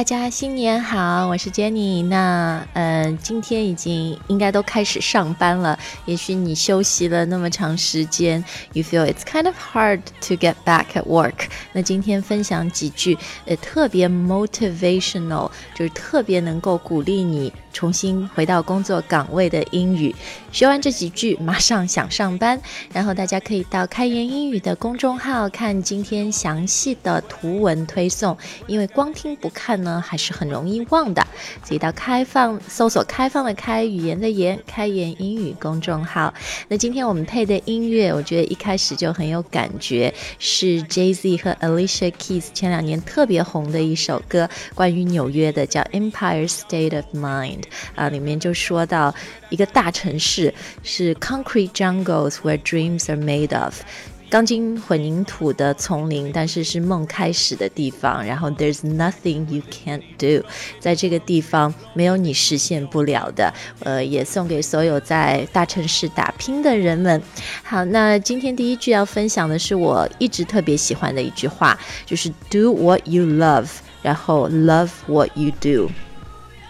大家新年好，我是 Jenny。那呃，今天已经应该都开始上班了。也许你休息了那么长时间，you feel it's kind of hard to get back at work。那今天分享几句呃特别 motivational，就是特别能够鼓励你重新回到工作岗位的英语。学完这几句，马上想上班。然后大家可以到开言英语的公众号看今天详细的图文推送，因为光听不看。呢还是很容易忘的，所以到开放搜索“开放的开语言的言”开言英语公众号。那今天我们配的音乐，我觉得一开始就很有感觉，是 Jay Z 和 Alicia Keys 前两年特别红的一首歌，关于纽约的，叫《Empire State of Mind》啊，里面就说到一个大城市是 Concrete Jungles where dreams are made of。钢筋混凝土的丛林，但是是梦开始的地方。然后，There's nothing you can't do，在这个地方没有你实现不了的。呃，也送给所有在大城市打拼的人们。好，那今天第一句要分享的是我一直特别喜欢的一句话，就是 Do what you love，然后 Love what you do。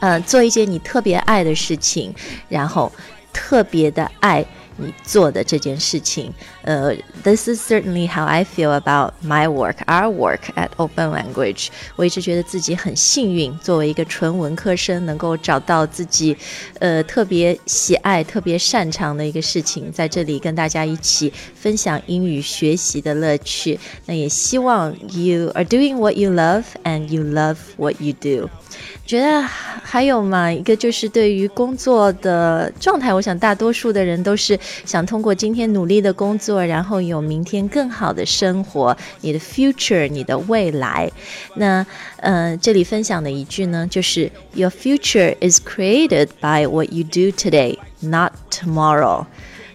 呃，做一件你特别爱的事情，然后特别的爱。你做的这件事情，呃，This is certainly how I feel about my work, our work at Open Language。我一直觉得自己很幸运，作为一个纯文科生，能够找到自己，呃，特别喜爱、特别擅长的一个事情，在这里跟大家一起分享英语学习的乐趣。那也希望 you are doing what you love and you love what you do。 觉得还有嘛，一个就是对于工作的状态，我想大多数的人都是想通过今天努力的工作，然后有明天更好的生活。你的 future，你的未来。那呃，这里分享的一句呢，就是 Your future is created by what you do today, not tomorrow。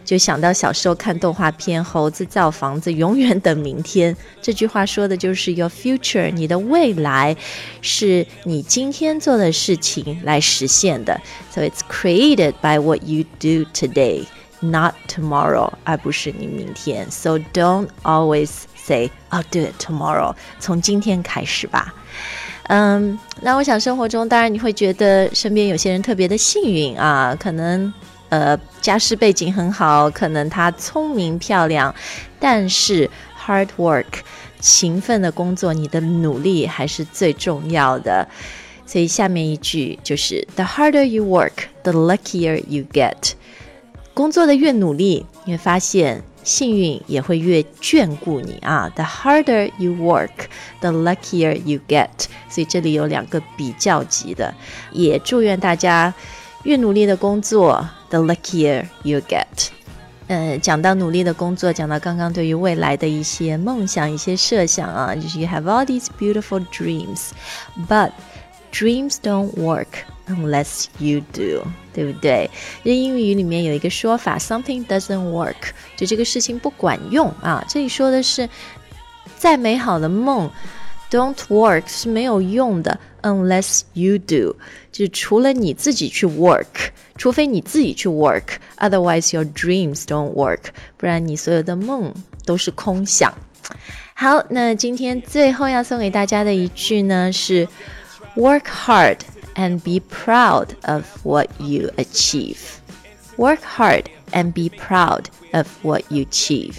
就想到小时候看动画片，猴子造房子，永远等明天。这句话说的就是 your future，你的未来是你今天做的事情来实现的。So it's created by what you do today, not tomorrow，而不是你明天。So don't always say I'll do it tomorrow，从今天开始吧。嗯，那我想生活中，当然你会觉得身边有些人特别的幸运啊，可能。呃，家世背景很好，可能他聪明漂亮，但是 hard work 勤奋的工作，你的努力还是最重要的。所以下面一句就是 The harder you work, the luckier you get。工作的越努力，你会发现幸运也会越眷顾你啊。The harder you work, the luckier you get。所以这里有两个比较级的，也祝愿大家越努力的工作。The luckier you get，呃，讲到努力的工作，讲到刚刚对于未来的一些梦想、一些设想啊，就是 you have all these beautiful dreams，but dreams don't work unless you do，对不对？这英语里面有一个说法，something doesn't work，就这个事情不管用啊。这里说的是，再美好的梦。Don't work 是没有用的，unless you do，就是除了你自己去 work，除非你自己去 work，otherwise your dreams don't work，不然你所有的梦都是空想。好，那今天最后要送给大家的一句呢是：Work hard and be proud of what you achieve. Work hard and be proud of what you achieve，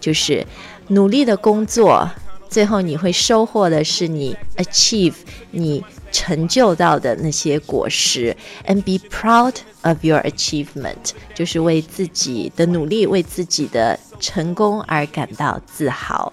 就是努力的工作。 最后你会收获的是你 achieve 你成就到的那些果实，and be proud of your achievement，就是为自己的努力、为自己的成功而感到自豪。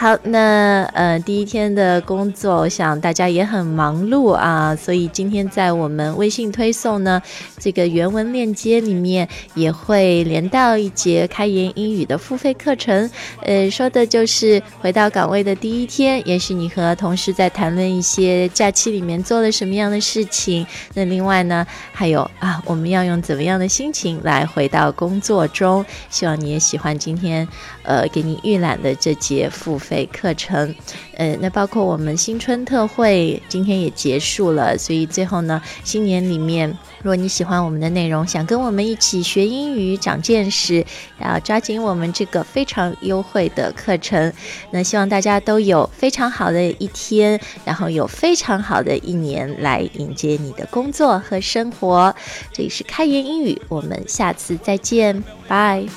好，那呃，第一天的工作，我想大家也很忙碌啊，所以今天在我们微信推送呢，这个原文链接里面也会连到一节开言英语的付费课程，呃，说的就是回到岗位的第一天，也许你和同事在谈论一些假期里面做了什么样的事情，那另外呢，还有啊，我们要用怎么样的心情来回到工作中，希望你也喜欢今天呃给你预览的这节付。费费课程，呃，那包括我们新春特惠今天也结束了，所以最后呢，新年里面如果你喜欢我们的内容，想跟我们一起学英语、长见识，要抓紧我们这个非常优惠的课程。那希望大家都有非常好的一天，然后有非常好的一年来迎接你的工作和生活。这里是开言英语，我们下次再见，Bye.